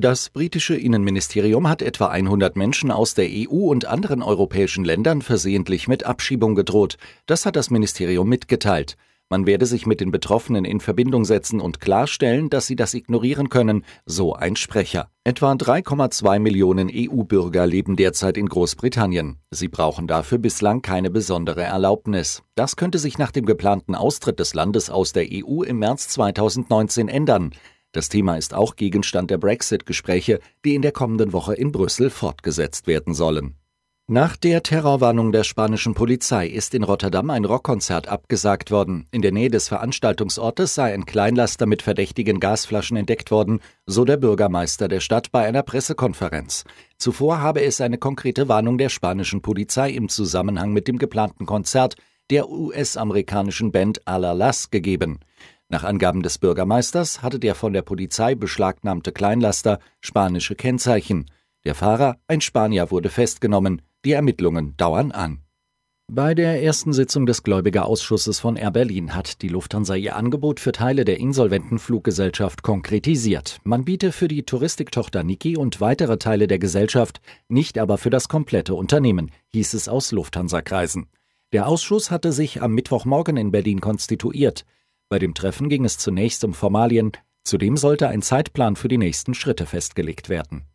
Das britische Innenministerium hat etwa 100 Menschen aus der EU und anderen europäischen Ländern versehentlich mit Abschiebung gedroht. Das hat das Ministerium mitgeteilt. Man werde sich mit den Betroffenen in Verbindung setzen und klarstellen, dass sie das ignorieren können, so ein Sprecher. Etwa 3,2 Millionen EU-Bürger leben derzeit in Großbritannien. Sie brauchen dafür bislang keine besondere Erlaubnis. Das könnte sich nach dem geplanten Austritt des Landes aus der EU im März 2019 ändern. Das Thema ist auch Gegenstand der Brexit-Gespräche, die in der kommenden Woche in Brüssel fortgesetzt werden sollen. Nach der Terrorwarnung der spanischen Polizei ist in Rotterdam ein Rockkonzert abgesagt worden. In der Nähe des Veranstaltungsortes sei ein Kleinlaster mit verdächtigen Gasflaschen entdeckt worden, so der Bürgermeister der Stadt bei einer Pressekonferenz. Zuvor habe es eine konkrete Warnung der spanischen Polizei im Zusammenhang mit dem geplanten Konzert der US-amerikanischen Band Alalas gegeben. Nach Angaben des Bürgermeisters hatte der von der Polizei beschlagnahmte Kleinlaster spanische Kennzeichen. Der Fahrer, ein Spanier, wurde festgenommen. Die Ermittlungen dauern an. Bei der ersten Sitzung des Gläubigerausschusses von Air Berlin hat die Lufthansa ihr Angebot für Teile der insolventen Fluggesellschaft konkretisiert. Man biete für die Touristiktochter Niki und weitere Teile der Gesellschaft, nicht aber für das komplette Unternehmen, hieß es aus Lufthansa-Kreisen. Der Ausschuss hatte sich am Mittwochmorgen in Berlin konstituiert. Bei dem Treffen ging es zunächst um Formalien, zudem sollte ein Zeitplan für die nächsten Schritte festgelegt werden.